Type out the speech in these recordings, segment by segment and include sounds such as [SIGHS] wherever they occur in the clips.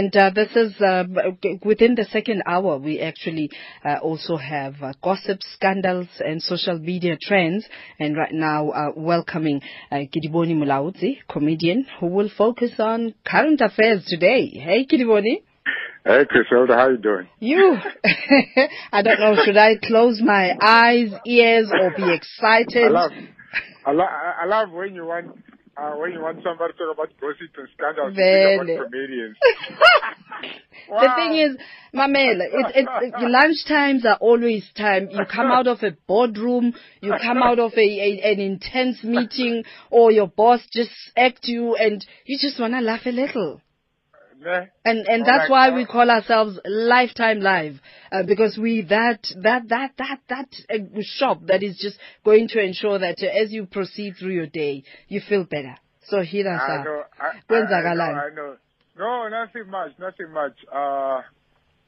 And uh, this is uh, within the second hour. We actually uh, also have uh, gossip, scandals, and social media trends. And right now, uh, welcoming uh, Kedibone Mulaudzi, comedian, who will focus on current affairs today. Hey, Kedibone. Hey, Griselda, how you doing? You. [LAUGHS] I don't know. Should I close my eyes, ears, or be excited? I love, I love, I love when you want uh, when you want somebody to talk about gossip and scandals, you think about comedians. [LAUGHS] wow. The thing is, Mamela, it, it, it, lunch times are always time. You come out of a boardroom, you come out of a, a an intense meeting, or your boss just act you, and you just want to laugh a little. And and that's why we call ourselves Lifetime Live uh, because we that that that that that uh, shop that is just going to ensure that uh, as you proceed through your day you feel better. So hit us I up. Know, I, I, know, I know. No, nothing much, nothing much. Uh,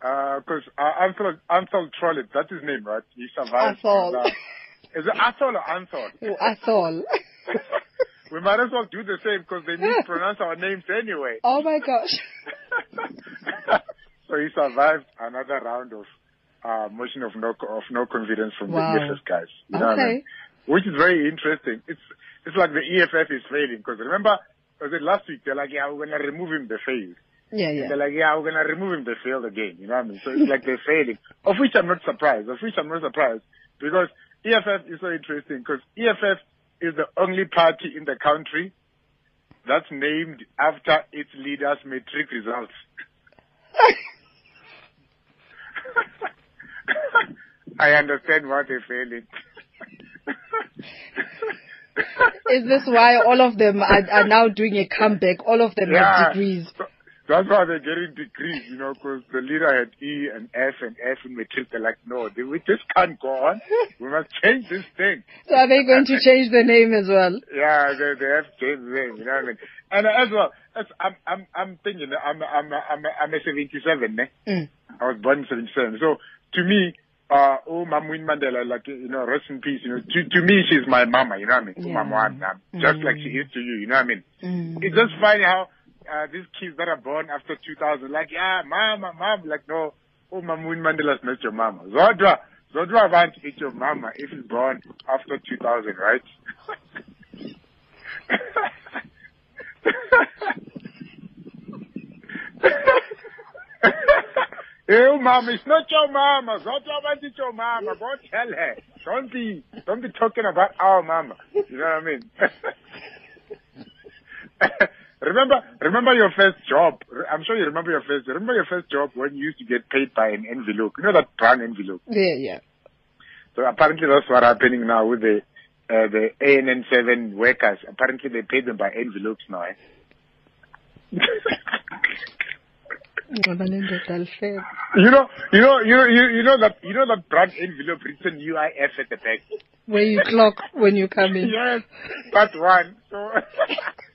because uh, uh, Ansel Ansel Trollip, that's his name, right? He survived. Uh, is it Athol or Ansel? Oh, Athol. We might as well do the same because they mispronounce our names anyway. Oh my gosh. [LAUGHS] so he survived another round of uh, motion of no of no confidence from wow. the EFF guys. You know okay. I mean? Which is very interesting. It's it's like the EFF is failing because remember, was it last week? They're like, yeah, we're gonna remove him. They failed. Yeah, yeah. And they're like, yeah, we're gonna remove him. They failed again. You know what I mean? So it's like they're [LAUGHS] failing. Of which I'm not surprised. Of which I'm not surprised because EFF is so interesting because EFF is the only party in the country that's named after its leader's matric results. [LAUGHS] I understand what they're feeling. Is this why all of them are, are now doing a comeback? All of them yeah. have degrees. That's why they're getting degrees, you know, because the leader had E and F and F in matric. They're like, no, we just can't go on. We must change this thing. [LAUGHS] So are they going to change the name as well? Yeah, they, they have to change the name, you know what I mean? And as well, as I'm, I'm, I'm thinking, I'm, I'm, I'm, I'm a 77, eh? Mm. I was born in 77. So to me, uh, oh, Mam Winnie Mandela, like, you know, rest in peace, you know, to, to me, she's my mama, you know what I mean? Yeah. Mama, just mm. like she is to you, you know what I mean? Mm. It's just funny how, uh, these kids that are born after 2000, like, yeah, mama, mom, like, no, oh, Mam Winnie Mandela's not your mama. Zodwa, Zodwa I want to your mama if he's born after 2000, right? hey, mama, it's not your mama. Zodwa Wabantu your mama. Go tell her. Don't be, don't be talking about our mama. You know what I mean? [LAUGHS] Remember, remember your first job. I'm sure you remember your first. Remember your first job when you used to get paid by an envelope. You know that brown envelope. Yeah, yeah. So apparently that's what's happening now with the uh, the ANN7 workers. Apparently they pay them by envelopes now. Eh? [LAUGHS] you know, you know, you know, you, you know that you know that brown envelope written UIF at the back. Where you clock when you come in. yes, that's one. So. [LAUGHS]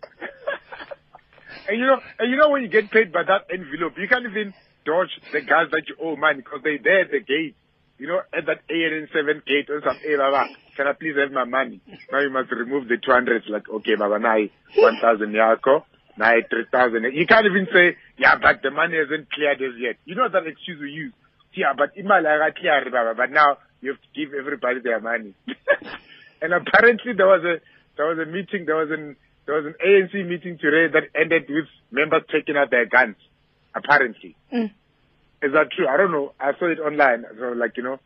And you know, and you know when you get paid by that envelope, you can't even dodge the guys that you owe money because they're there at the gate. You know, at that ANN7 gate or hey, Baba, can I please have my money? Now you must remove the 200. Like, okay, Baba, now 1,000 yako, now 3,000. You can't even say, yeah, but the money hasn't cleared as yet. You know that excuse we use. Yeah, but clear, Baba, but now you have to give everybody their money. [LAUGHS] and apparently there was a, there was a meeting, there was an, there was an ANC meeting today that ended with members taking out their guns, apparently. Mm. Is that true? I don't know. I saw it online. So like, you know,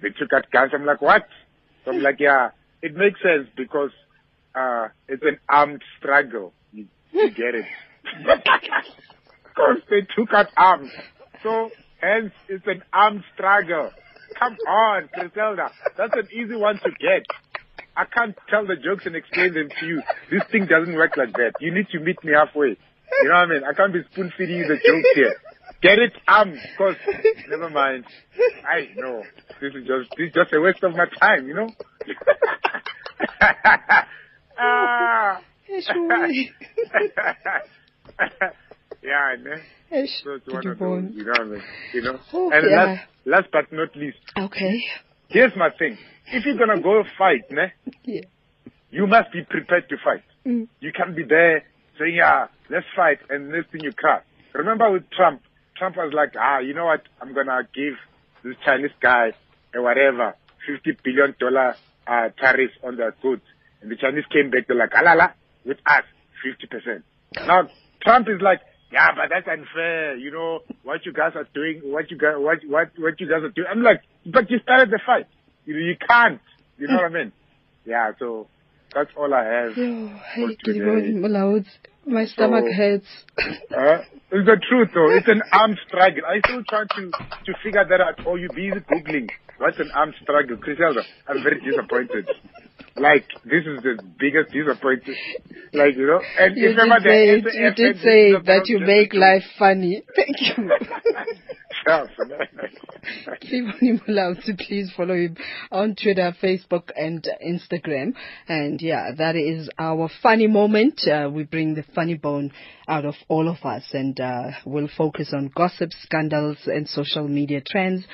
they took out guns. I'm like, what? So I'm like, yeah, it makes sense because, uh, it's an armed struggle. You, you get it. [LAUGHS] because they took out arms. So hence it's an armed struggle. Come on, Griselda. That's an easy one to get. I can't tell the jokes and explain them to you. This thing doesn't work like that. You need to meet me halfway. You know what I mean? I can't be spoon feeding you the jokes here. Get it? Um, cause never mind. I know this is just this is just a waste of my time. You know. [LAUGHS] ah. [LAUGHS] yeah, know. So it's one of those, you know what I mean? You know? Oh, and yeah. last, last but not least. Okay. Here's my thing. If you're gonna go fight, ne, yeah. you must be prepared to fight. Mm. You can't be there saying, yeah, let's fight, and next thing you cry. remember with Trump, Trump was like, ah, you know what? I'm gonna give this Chinese guy a whatever, fifty billion dollar uh, tariff on their goods, and the Chinese came back. They're like, alala, with us, fifty percent. Now Trump is like, yeah, but that's unfair. You know what you guys are doing, what you guys, what what what you guys are doing. I'm like, but you started the fight. You know, you can't. You know what I mean? Yeah. So that's all I have. [SIGHS] Yo, hey, today. My stomach so, hurts. uh, it's the truth though. It's an armed struggle. I still trying to, to figure that out. Or you busy Googling what's an armed struggle. Griselda, I'm very disappointed. Like, this is the biggest disappointment. Like, you know, and you remember did say, you did say that you make life funny. Thank you. [LAUGHS] [LAUGHS] Kedibone Mulaudzi, please follow him on Twitter, Facebook, and Instagram. And yeah, that is our funny moment. Uh, we bring the funny bone out of all of us, and uh, we'll focus on gossip, scandals, and social media trends.